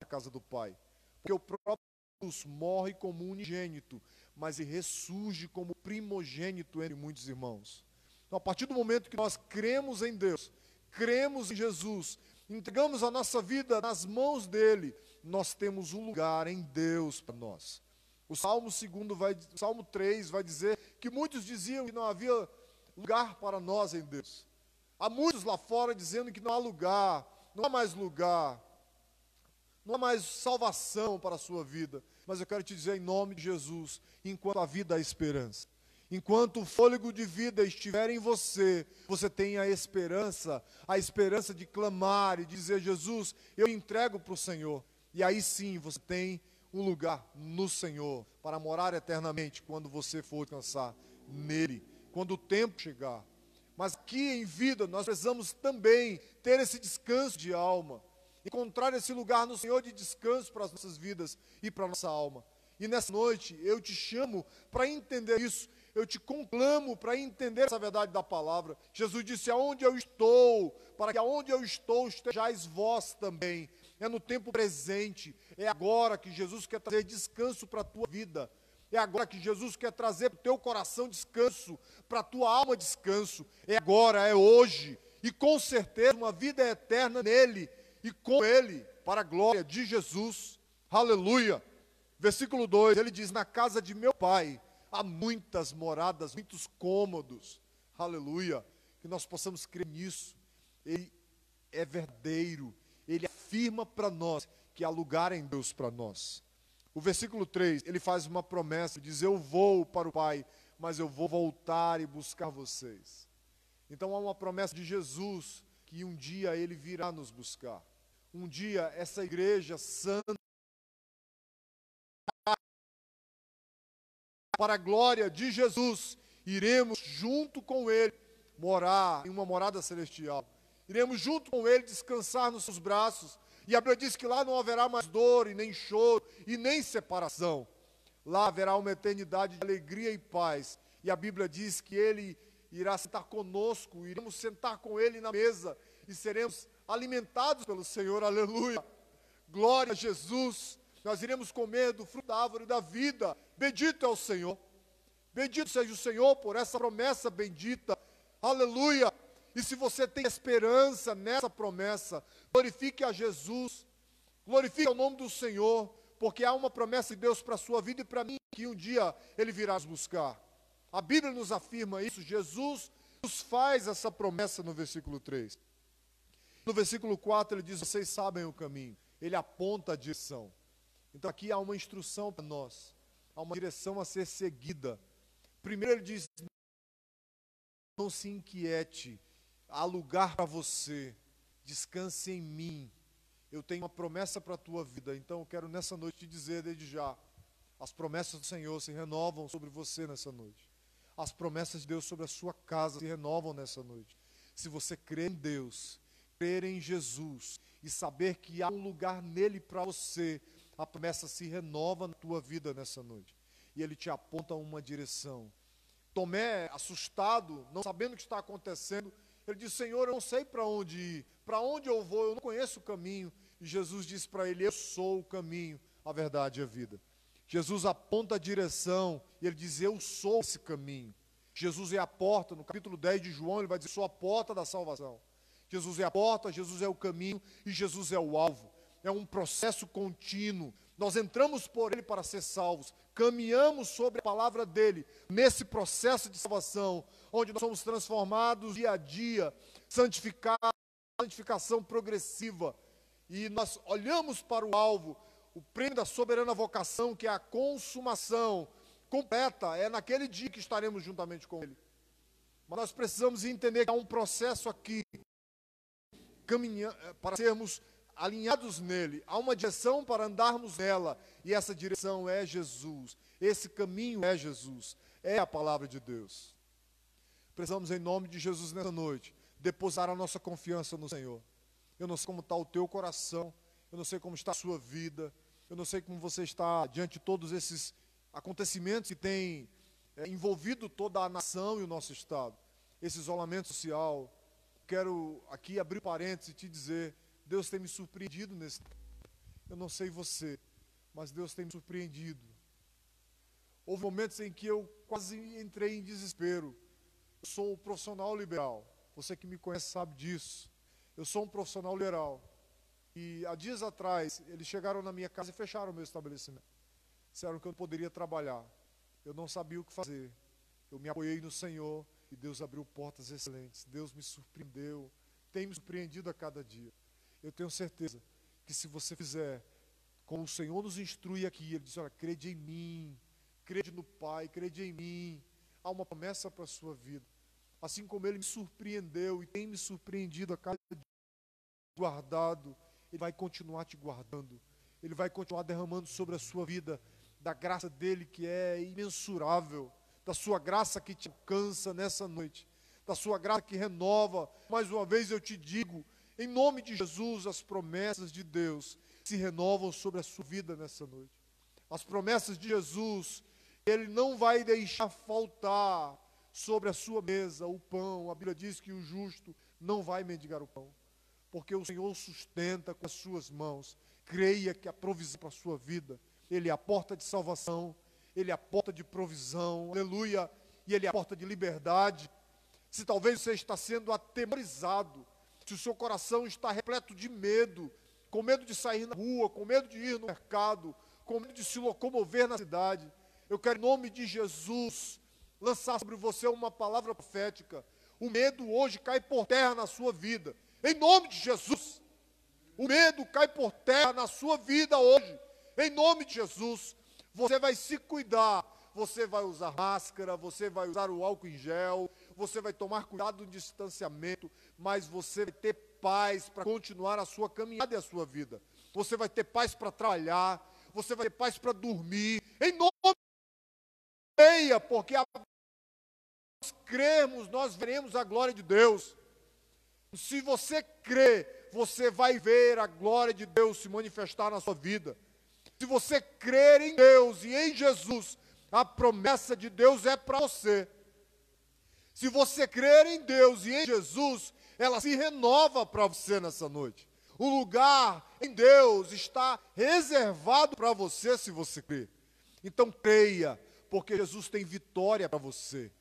na casa do Pai. Porque o próprio Jesus morre como unigênito, mas ressurge como primogênito entre muitos irmãos. Então, a partir do momento que nós cremos em Deus, cremos em Jesus, entregamos a nossa vida nas mãos dele, nós temos um lugar em Deus para nós. O Salmo, segundo vai, o Salmo 3 vai dizer que muitos diziam que não havia lugar para nós em Deus. Há muitos lá fora dizendo que não há lugar, não há mais lugar, não há mais salvação para a sua vida. Mas eu quero te dizer em nome de Jesus, enquanto a vida há esperança. Enquanto o fôlego de vida estiver em você, você tem a esperança, a esperança de clamar e dizer: Jesus, eu entrego para o Senhor. E aí sim você tem um lugar no Senhor para morar eternamente quando você for alcançar nele quando o tempo chegar. Mas aqui em vida nós precisamos também ter esse descanso de alma, encontrar esse lugar no Senhor de descanso para as nossas vidas e para a nossa alma. E nessa noite eu te chamo para entender isso, eu te conclamo para entender essa verdade da palavra. Jesus disse: Aonde eu estou, para que aonde eu estou estejais vós também. É no tempo presente, é agora que Jesus quer trazer descanso para a tua vida. É agora que Jesus quer trazer para o teu coração descanso, para a tua alma descanso. É agora, é hoje. E com certeza uma vida eterna nele e com ele, para a glória de Jesus. Aleluia. Versículo 2, ele diz: Na casa de meu pai há muitas moradas, muitos cômodos. Aleluia. Que nós possamos crer nisso. Ele é verdadeiro. Ele afirma para nós que há lugar em Deus para nós. O versículo 3, ele faz uma promessa, diz: Eu vou para o Pai, mas eu vou voltar e buscar vocês. Então há uma promessa de Jesus que um dia ele virá nos buscar. Um dia essa igreja santa para a glória de Jesus, iremos junto com ele morar em uma morada celestial. Iremos junto com ele descansar nos seus braços e a Bíblia diz que lá não haverá mais dor, e nem choro, e nem separação. Lá haverá uma eternidade de alegria e paz. E a Bíblia diz que Ele irá sentar conosco, iremos sentar com Ele na mesa e seremos alimentados pelo Senhor. Aleluia. Glória a Jesus. Nós iremos comer do fruto da árvore da vida. Bendito é o Senhor. Bendito seja o Senhor por essa promessa bendita. Aleluia. E se você tem esperança nessa promessa, glorifique a Jesus, glorifique o nome do Senhor, porque há uma promessa de Deus para a sua vida e para mim, que um dia Ele virá nos buscar. A Bíblia nos afirma isso, Jesus nos faz essa promessa no versículo 3. No versículo 4 ele diz: Vocês sabem o caminho, ele aponta a direção. Então aqui há uma instrução para nós, há uma direção a ser seguida. Primeiro ele diz: Não se inquiete, há lugar para você, descanse em mim. Eu tenho uma promessa para a tua vida, então eu quero nessa noite te dizer desde já: as promessas do Senhor se renovam sobre você nessa noite. As promessas de Deus sobre a sua casa se renovam nessa noite. Se você crê em Deus, crer em Jesus e saber que há um lugar nele para você, a promessa se renova na tua vida nessa noite. E ele te aponta uma direção. Tomé, assustado, não sabendo o que está acontecendo, ele diz: Senhor, eu não sei para onde ir, para onde eu vou, eu não conheço o caminho. E Jesus disse para ele: Eu sou o caminho, a verdade e a vida. Jesus aponta a direção e ele diz: Eu sou esse caminho. Jesus é a porta, no capítulo 10 de João, ele vai dizer: Sou a porta da salvação. Jesus é a porta, Jesus é o caminho e Jesus é o alvo. É um processo contínuo. Nós entramos por ele para ser salvos, caminhamos sobre a palavra dele nesse processo de salvação, onde nós somos transformados dia a dia, santificados, santificação progressiva. E nós olhamos para o alvo, o prêmio da soberana vocação, que é a consumação completa, é naquele dia que estaremos juntamente com ele. Mas nós precisamos entender que há um processo aqui caminhando, eh, para sermos alinhados nele. Há uma direção para andarmos nela, e essa direção é Jesus. Esse caminho é Jesus, é a palavra de Deus. Precisamos, em nome de Jesus, nessa noite, depositar a nossa confiança no Senhor. Eu não sei como está o teu coração, eu não sei como está a sua vida, eu não sei como você está diante de todos esses acontecimentos que têm é, envolvido toda a nação e o nosso Estado. Esse isolamento social, quero aqui abrir parênteses e te dizer: Deus tem me surpreendido nesse. Eu não sei você, mas Deus tem me surpreendido. Houve momentos em que eu quase entrei em desespero. Eu sou um profissional liberal. Você que me conhece sabe disso. Eu sou um profissional liberal. E há dias atrás, eles chegaram na minha casa e fecharam o meu estabelecimento. Disseram que eu não poderia trabalhar. Eu não sabia o que fazer. Eu me apoiei no Senhor e Deus abriu portas excelentes. Deus me surpreendeu, tem me surpreendido a cada dia. Eu tenho certeza que se você fizer como o Senhor nos instrui aqui, Ele diz: Olha, crede em mim, crede no Pai, crede em mim. Há uma promessa para a sua vida. Assim como Ele me surpreendeu e tem me surpreendido a cada dia, guardado, Ele vai continuar te guardando. Ele vai continuar derramando sobre a sua vida da graça dele que é imensurável da sua graça que te alcança nessa noite, da sua graça que renova. Mais uma vez eu te digo, em nome de Jesus, as promessas de Deus se renovam sobre a sua vida nessa noite. As promessas de Jesus, Ele não vai deixar faltar sobre a sua mesa o pão. A Bíblia diz que o justo não vai mendigar o pão, porque o Senhor sustenta com as suas mãos. Creia que a provisão para a sua vida, Ele é a porta de salvação, ele é a porta de provisão, aleluia, e Ele é a porta de liberdade. Se talvez você está sendo atemorizado, se o seu coração está repleto de medo, com medo de sair na rua, com medo de ir no mercado, com medo de se locomover na cidade, eu quero, em nome de Jesus, lançar sobre você uma palavra profética. O medo hoje cai por terra na sua vida, em nome de Jesus. O medo cai por terra na sua vida hoje, em nome de Jesus. Você vai se cuidar, você vai usar máscara, você vai usar o álcool em gel, você vai tomar cuidado no distanciamento, mas você vai ter paz para continuar a sua caminhada e a sua vida. Você vai ter paz para trabalhar, você vai ter paz para dormir. Em nome de porque a nós cremos, nós veremos a glória de Deus. Se você crê, você vai ver a glória de Deus se manifestar na sua vida. Se você crer em Deus e em Jesus, a promessa de Deus é para você. Se você crer em Deus e em Jesus, ela se renova para você nessa noite. O lugar em Deus está reservado para você se você crer. Então creia, porque Jesus tem vitória para você.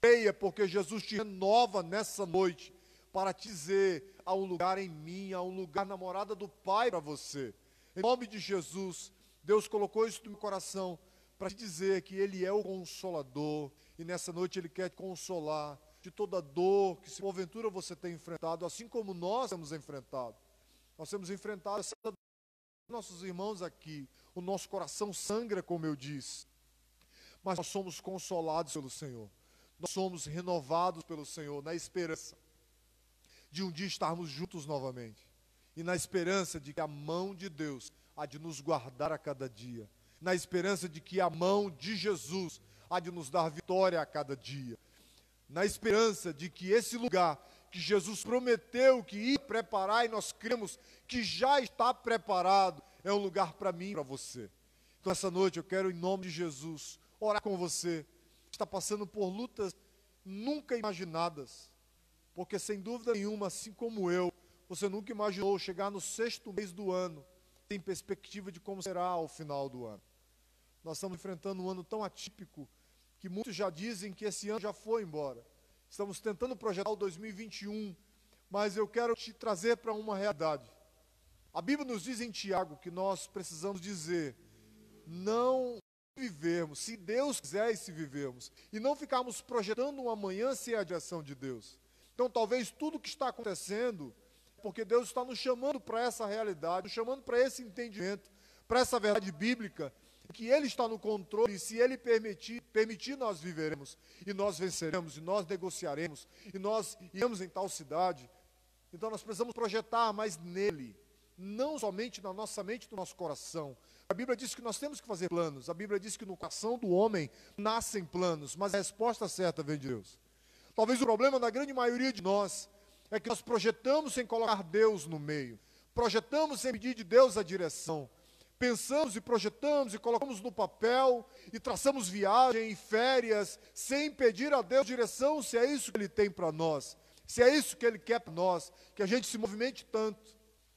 Creia, porque Jesus te renova nessa noite para te dizer: há um lugar em mim, há um lugar na morada do Pai para você. Em nome de Jesus, Deus colocou isso no meu coração para te dizer que Ele é o consolador e nessa noite Ele quer te consolar de toda dor que, se porventura você tem enfrentado, assim como nós temos enfrentado. Nós temos enfrentado essa nossos irmãos aqui, o nosso coração sangra, como eu disse, mas nós somos consolados pelo Senhor, nós somos renovados pelo Senhor, na esperança de um dia estarmos juntos novamente, e na esperança de que a mão de Deus há de nos guardar a cada dia, na esperança de que a mão de Jesus há de nos dar vitória a cada dia, na esperança de que esse lugar que Jesus prometeu que ia preparar e nós cremos que já está preparado, é um lugar para mim para você. Então, essa noite eu quero, em nome de Jesus, orar com você. Está passando por lutas nunca imaginadas, porque sem dúvida nenhuma, assim como eu, você nunca imaginou chegar no sexto mês do ano, sem perspectiva de como será ao final do ano. Nós estamos enfrentando um ano tão atípico que muitos já dizem que esse ano já foi embora. Estamos tentando projetar o 2021, mas eu quero te trazer para uma realidade. A Bíblia nos diz em Tiago que nós precisamos dizer: não vivermos, se Deus quiser e se vivermos, e não ficarmos projetando um amanhã sem a direção de Deus. Então, talvez tudo que está acontecendo, porque Deus está nos chamando para essa realidade, nos chamando para esse entendimento, para essa verdade bíblica, que Ele está no controle, e se Ele permitir, permitir, nós viveremos, e nós venceremos, e nós negociaremos, e nós iremos em tal cidade. Então nós precisamos projetar mais nele, não somente na nossa mente no nosso coração. A Bíblia diz que nós temos que fazer planos, a Bíblia diz que no coração do homem nascem planos, mas a resposta certa vem de Deus. Talvez o problema da grande maioria de nós é que nós projetamos sem colocar Deus no meio, projetamos sem pedir de Deus a direção pensamos e projetamos e colocamos no papel e traçamos viagem e férias sem pedir a Deus direção se é isso que Ele tem para nós, se é isso que Ele quer para nós, que a gente se movimente tanto.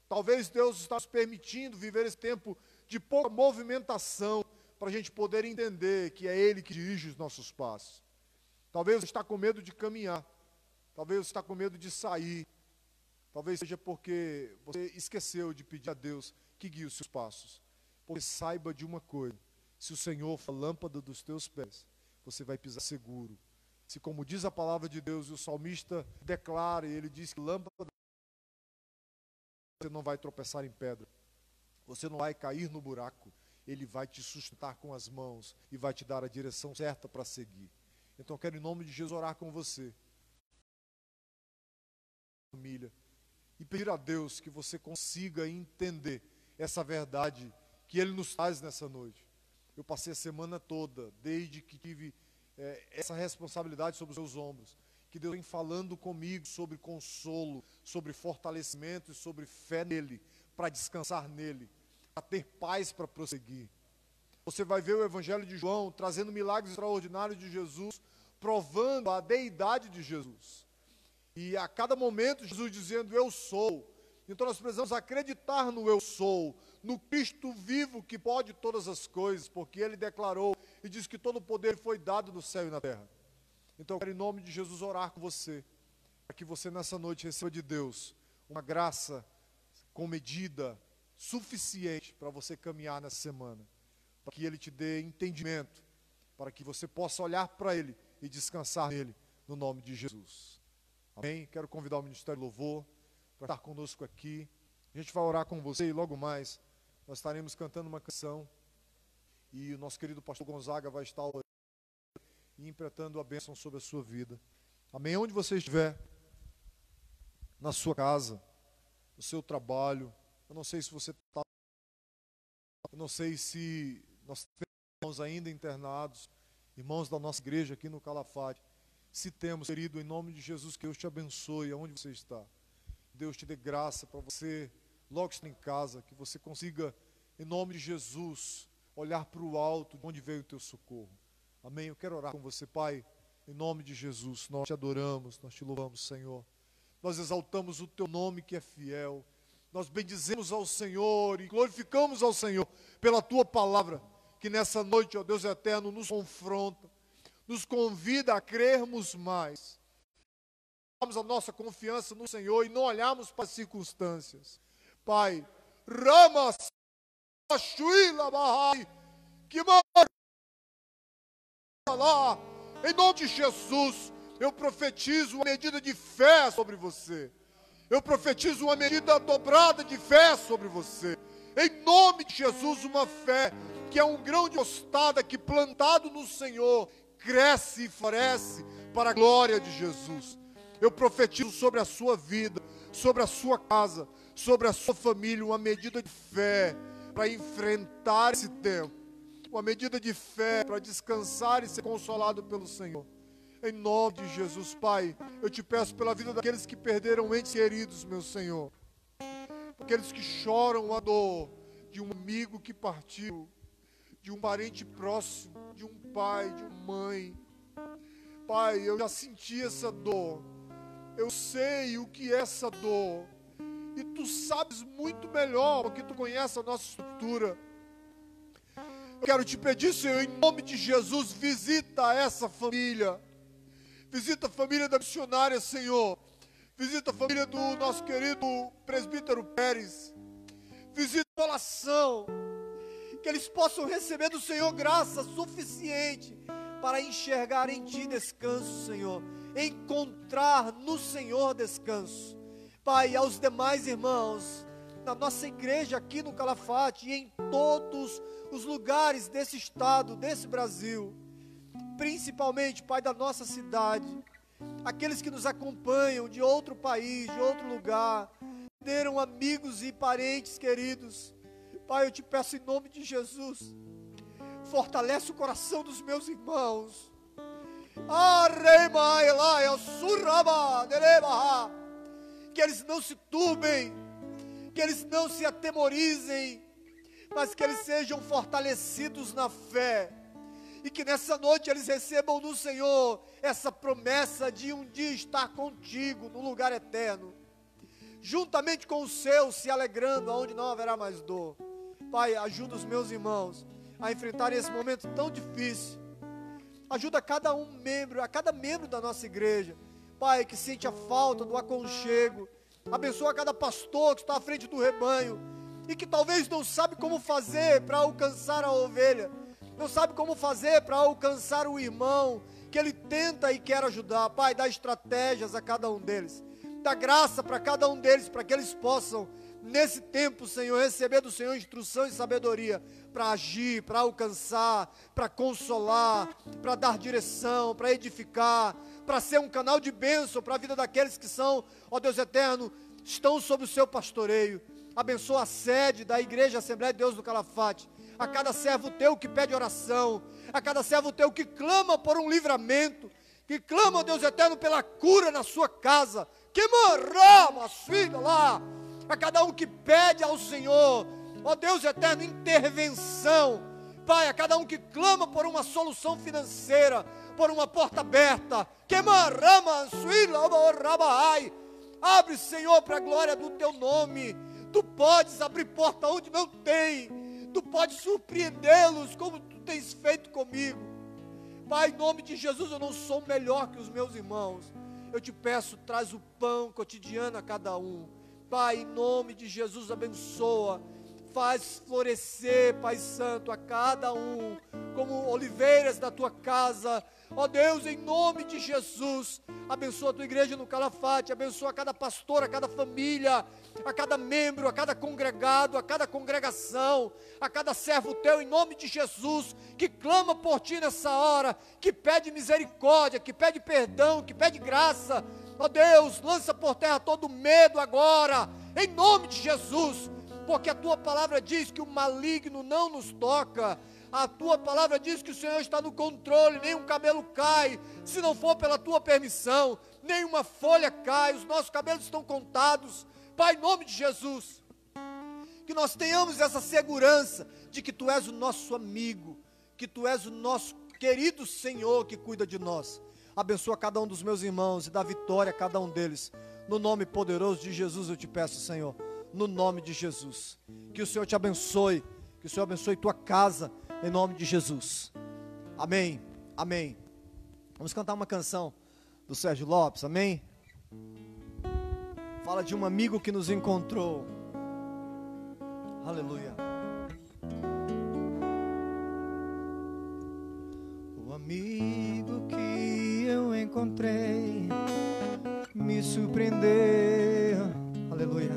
Talvez Deus está nos permitindo viver esse tempo de pouca movimentação para a gente poder entender que é Ele que dirige os nossos passos. Talvez você está com medo de caminhar, talvez você está com medo de sair, talvez seja porque você esqueceu de pedir a Deus que guie os seus passos. Porque saiba de uma coisa: se o Senhor for a lâmpada dos teus pés, você vai pisar seguro. Se, como diz a palavra de Deus, e o salmista declara, e ele diz que lâmpada você não vai tropeçar em pedra, você não vai cair no buraco, ele vai te sustentar com as mãos e vai te dar a direção certa para seguir. Então eu quero, em nome de Jesus, orar com você, família, e pedir a Deus que você consiga entender essa verdade que Ele nos traz nessa noite. Eu passei a semana toda, desde que tive é, essa responsabilidade sobre os seus ombros, que Deus vem falando comigo sobre consolo, sobre fortalecimento e sobre fé nele, para descansar nele, para ter paz para prosseguir. Você vai ver o Evangelho de João trazendo milagres extraordinários de Jesus, provando a deidade de Jesus. E a cada momento Jesus dizendo: Eu sou. Então nós precisamos acreditar no Eu sou, no Cristo vivo que pode todas as coisas, porque ele declarou e diz que todo o poder foi dado no céu e na terra. Então eu quero, em nome de Jesus, orar com você, para que você nessa noite receba de Deus uma graça comedida, suficiente para você caminhar nessa semana, para que Ele te dê entendimento, para que você possa olhar para Ele e descansar nele, no nome de Jesus. Amém? Quero convidar o Ministério Louvor para estar conosco aqui. A gente vai orar com você e logo mais nós estaremos cantando uma canção e o nosso querido pastor Gonzaga vai estar e empretando a bênção sobre a sua vida. Amém? Onde você estiver, na sua casa, no seu trabalho, eu não sei se você está, eu não sei se nós temos irmãos ainda internados, irmãos da nossa igreja aqui no Calafate. Se temos, querido, em nome de Jesus, que Deus te abençoe aonde você está. Deus te dê graça para você logo está em casa, que você consiga, em nome de Jesus, olhar para o alto, de onde veio o teu socorro. Amém. Eu quero orar com você, Pai, em nome de Jesus. Nós te adoramos, nós te louvamos, Senhor. Nós exaltamos o teu nome que é fiel. Nós bendizemos ao Senhor e glorificamos ao Senhor pela tua palavra, que nessa noite, ó Deus eterno, nos confronta, nos convida a crermos mais. Damos a nossa confiança no Senhor e não olharmos para as circunstâncias. Pai, Rama Shuila Bahai, lá, em nome de Jesus, eu profetizo uma medida de fé sobre você. Eu profetizo uma medida dobrada de fé sobre você. Em nome de Jesus, uma fé que é um grão de mostarda que plantado no Senhor cresce e floresce para a glória de Jesus. Eu profetizo sobre a sua vida, sobre a sua casa, sobre a sua família uma medida de fé para enfrentar esse tempo. Uma medida de fé para descansar e ser consolado pelo Senhor. Em nome de Jesus, Pai, eu te peço pela vida daqueles que perderam entes queridos, meu Senhor. Aqueles que choram a dor de um amigo que partiu, de um parente próximo, de um pai, de uma mãe. Pai, eu já senti essa dor. Eu sei o que é essa dor. E tu sabes muito melhor, porque tu conheces a nossa estrutura. Eu quero te pedir, Senhor, em nome de Jesus, visita essa família Visita a família da missionária, Senhor. Visita a família do nosso querido presbítero Pérez. Visita a oração. Que eles possam receber do Senhor graça suficiente para enxergar em Ti descanso, Senhor. Encontrar no Senhor descanso. Pai, aos demais irmãos, na nossa igreja aqui no Calafate e em todos os lugares desse estado, desse Brasil principalmente, Pai, da nossa cidade, aqueles que nos acompanham de outro país, de outro lugar, deram amigos e parentes queridos. Pai, eu te peço em nome de Jesus, fortalece o coração dos meus irmãos. Que eles não se turbem, que eles não se atemorizem, mas que eles sejam fortalecidos na fé e que nessa noite eles recebam do Senhor essa promessa de um dia estar contigo no lugar eterno, juntamente com os seus, se alegrando, aonde não haverá mais dor. Pai, ajuda os meus irmãos a enfrentarem esse momento tão difícil. Ajuda cada um membro, a cada membro da nossa igreja. Pai, que sente a falta do aconchego. Abençoa cada pastor que está à frente do rebanho e que talvez não sabe como fazer para alcançar a ovelha não sabe como fazer para alcançar o irmão que ele tenta e quer ajudar. Pai, dá estratégias a cada um deles. Dá graça para cada um deles, para que eles possam, nesse tempo, Senhor, receber do Senhor instrução e sabedoria para agir, para alcançar, para consolar, para dar direção, para edificar, para ser um canal de bênção para a vida daqueles que são, ó Deus eterno, estão sob o seu pastoreio. Abençoa a sede da Igreja Assembleia de Deus do Calafate. A cada servo teu que pede oração, a cada servo teu que clama por um livramento, que clama, Deus eterno, pela cura na sua casa, que morramos, filho lá, a cada um que pede ao Senhor, ó Deus eterno, intervenção, Pai, a cada um que clama por uma solução financeira, por uma porta aberta, abre, Senhor, para a glória do teu nome, tu podes abrir porta onde não tem, tu pode surpreendê-los como tu tens feito comigo. Pai, em nome de Jesus, eu não sou melhor que os meus irmãos. Eu te peço, traz o pão cotidiano a cada um. Pai, em nome de Jesus, abençoa. Faz florescer, Pai Santo, a cada um, como oliveiras da tua casa Ó oh Deus, em nome de Jesus, abençoa a tua igreja no Calafate, abençoa cada pastor, a cada família, a cada membro, a cada congregado, a cada congregação, a cada servo teu, em nome de Jesus, que clama por ti nessa hora, que pede misericórdia, que pede perdão, que pede graça. Ó oh Deus, lança por terra todo medo agora, em nome de Jesus, porque a tua palavra diz que o maligno não nos toca a tua palavra diz que o Senhor está no controle, nem um cabelo cai, se não for pela tua permissão, nem uma folha cai, os nossos cabelos estão contados. Pai, em nome de Jesus, que nós tenhamos essa segurança de que tu és o nosso amigo, que tu és o nosso querido Senhor que cuida de nós. Abençoa cada um dos meus irmãos e dá vitória a cada um deles. No nome poderoso de Jesus eu te peço, Senhor. no nome de Jesus. Que o Senhor te abençoe, que o Senhor abençoe tua casa, em nome de Jesus. Amém, amém. Vamos cantar uma canção do Sérgio Lopes, amém? Fala de um amigo que nos encontrou. Aleluia. O amigo que eu encontrei me surpreendeu. Aleluia.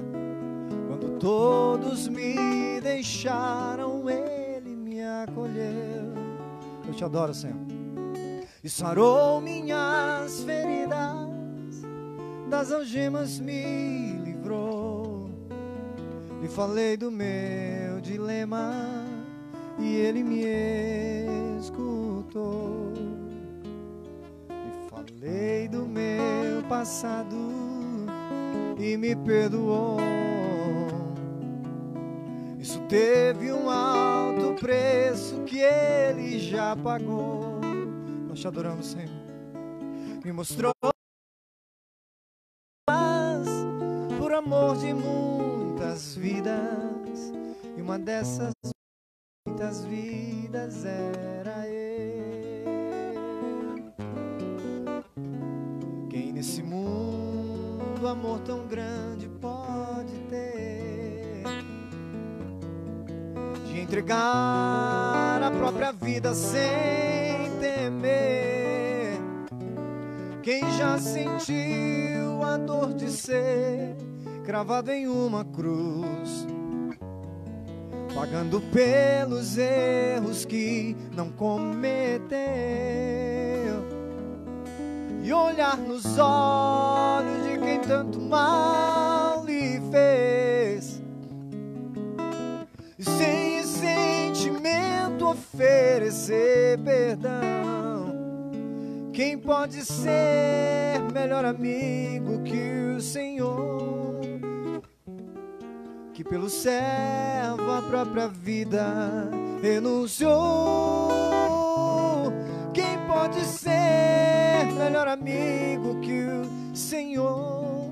Quando todos me deixaram, me acolheu. Eu te adoro, Senhor. E sarou minhas feridas, das algemas me livrou. E falei do meu dilema, e ele me escutou. E falei do meu passado, e me perdoou. Teve um alto preço que ele já pagou. Nós te adoramos, Senhor. Me mostrou paz por amor de muitas vidas. E uma dessas muitas vidas era eu. Quem nesse mundo amor tão grande entregar a própria vida sem temer. Quem já sentiu a dor de ser cravado em uma cruz, pagando pelos erros que não cometeu, e olhar nos olhos de quem tanto mal perdão. Quem pode ser melhor amigo que o Senhor? Que pelo servo a própria vida renunciou. Quem pode ser melhor amigo que o Senhor?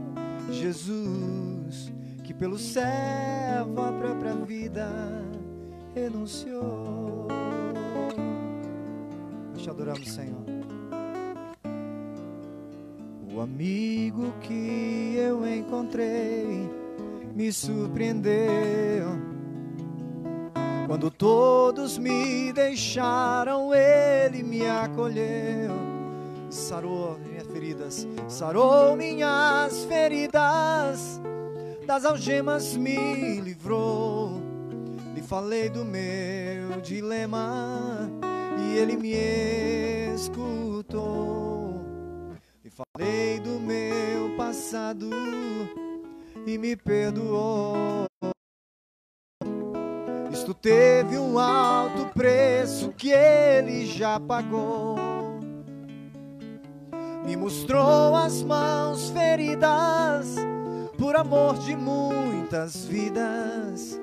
Jesus, que pelo servo a própria vida renunciou. Te adoramos, Senhor. O amigo que eu encontrei me surpreendeu. Quando todos me deixaram, ele me acolheu. Sarou minhas feridas, sarou minhas feridas, das algemas me livrou. Lhe falei do meu dilema e ele me escutou. E falei do meu passado e me perdoou. Isto teve um alto preço que ele já pagou. Me mostrou as mãos feridas por amor de muitas vidas.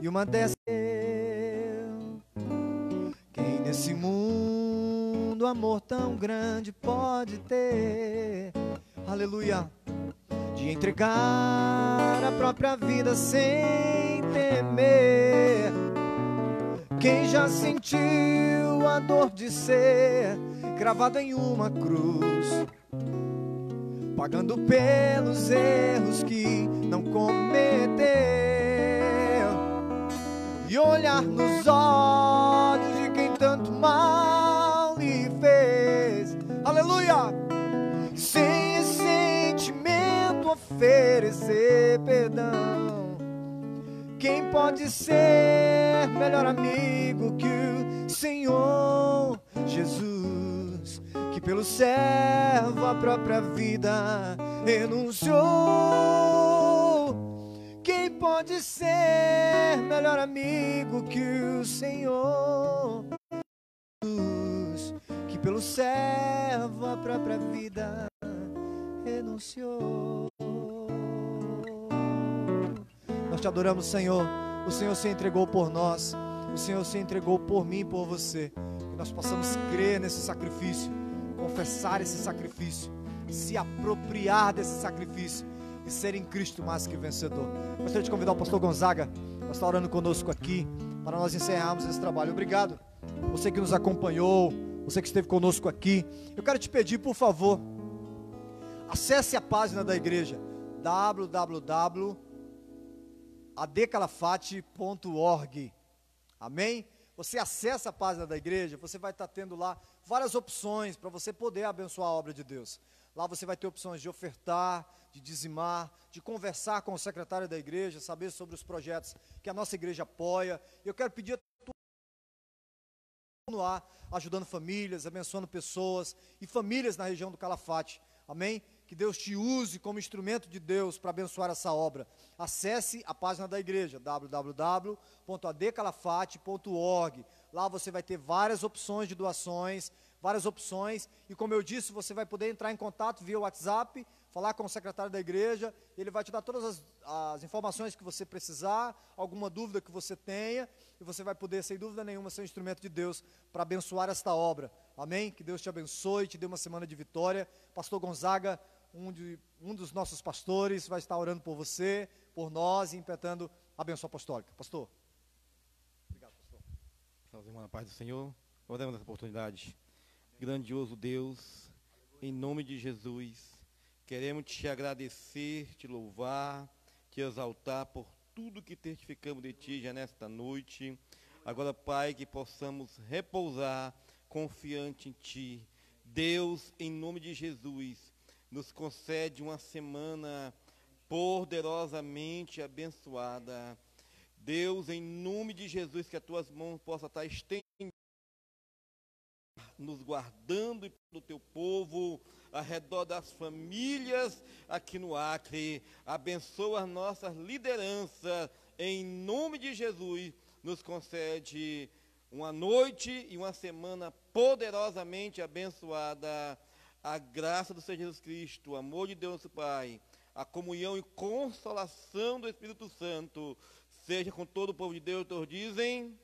E uma dessas nesse mundo amor tão grande pode ter? Aleluia de entregar a própria vida sem temer. Quem já sentiu a dor de ser cravado em uma cruz, pagando pelos erros que não cometeu, e olhar nos olhos mal lhe fez. Aleluia! Sem sentimento oferecer perdão. Quem pode ser melhor amigo que o Senhor Jesus, que pelo servo a própria vida renunciou? Quem pode ser melhor amigo que o Senhor Jesus, que pelo servo a própria vida renunciou? Nós te adoramos, Senhor. O Senhor se entregou por nós. O Senhor se entregou por mim e por você. Que nós possamos crer nesse sacrifício, confessar esse sacrifício, se apropriar desse sacrifício e ser em Cristo mais que vencedor. Gostaria de convidar o pastor Gonzaga para estar orando conosco aqui, para nós encerrarmos esse trabalho. Obrigado, você que nos acompanhou, você que esteve conosco aqui. Eu quero te pedir, por favor, acesse a página da igreja www.adecalafate.org. Amém? Você acessa a página da igreja, você vai estar tendo lá várias opções para você poder abençoar a obra de Deus. Lá você vai ter opções de ofertar, de dizimar, de conversar com o secretário da igreja, saber sobre os projetos que a nossa igreja apoia. Eu quero pedir continuar ajudando famílias, abençoando pessoas e famílias na região do Calafate. Amém? Que Deus te use como instrumento de Deus para abençoar essa obra. Acesse a página da igreja, www.adcalafate.org. Lá você vai ter várias opções de doações, várias opções, e como eu disse, você vai poder entrar em contato via WhatsApp, falar com o secretário da igreja, ele vai te dar todas as, as informações que você precisar, alguma dúvida que você tenha, e você vai poder, sem dúvida nenhuma, ser um instrumento de Deus para abençoar esta obra. Amém? Que Deus te abençoe, te dê uma semana de vitória. Pastor Gonzaga, um, de, um dos nossos pastores, vai estar orando por você, por nós e impetrando a benção apostólica. Pastor. Obrigado, pastor. Salve, irmão, na paz do Senhor. Oramos essa oportunidade. Grandioso Deus, em nome de Jesus, queremos te agradecer, te louvar, te exaltar por tudo que testificamos de ti já nesta noite. Agora, Pai, que possamos repousar confiante em ti. Deus, em nome de Jesus, nos concede uma semana poderosamente abençoada. Deus, em nome de Jesus, que as tuas mãos possam estar estendidas, nos guardando do teu povo, ao redor das famílias aqui no Acre. Abençoa as nossas lideranças, em nome de Jesus, nos concede uma noite e uma semana poderosamente abençoada. A graça do Senhor Jesus Cristo, o amor de Deus Pai, a comunhão e consolação do Espírito Santo, seja com todo o povo de Deus, todos dizem.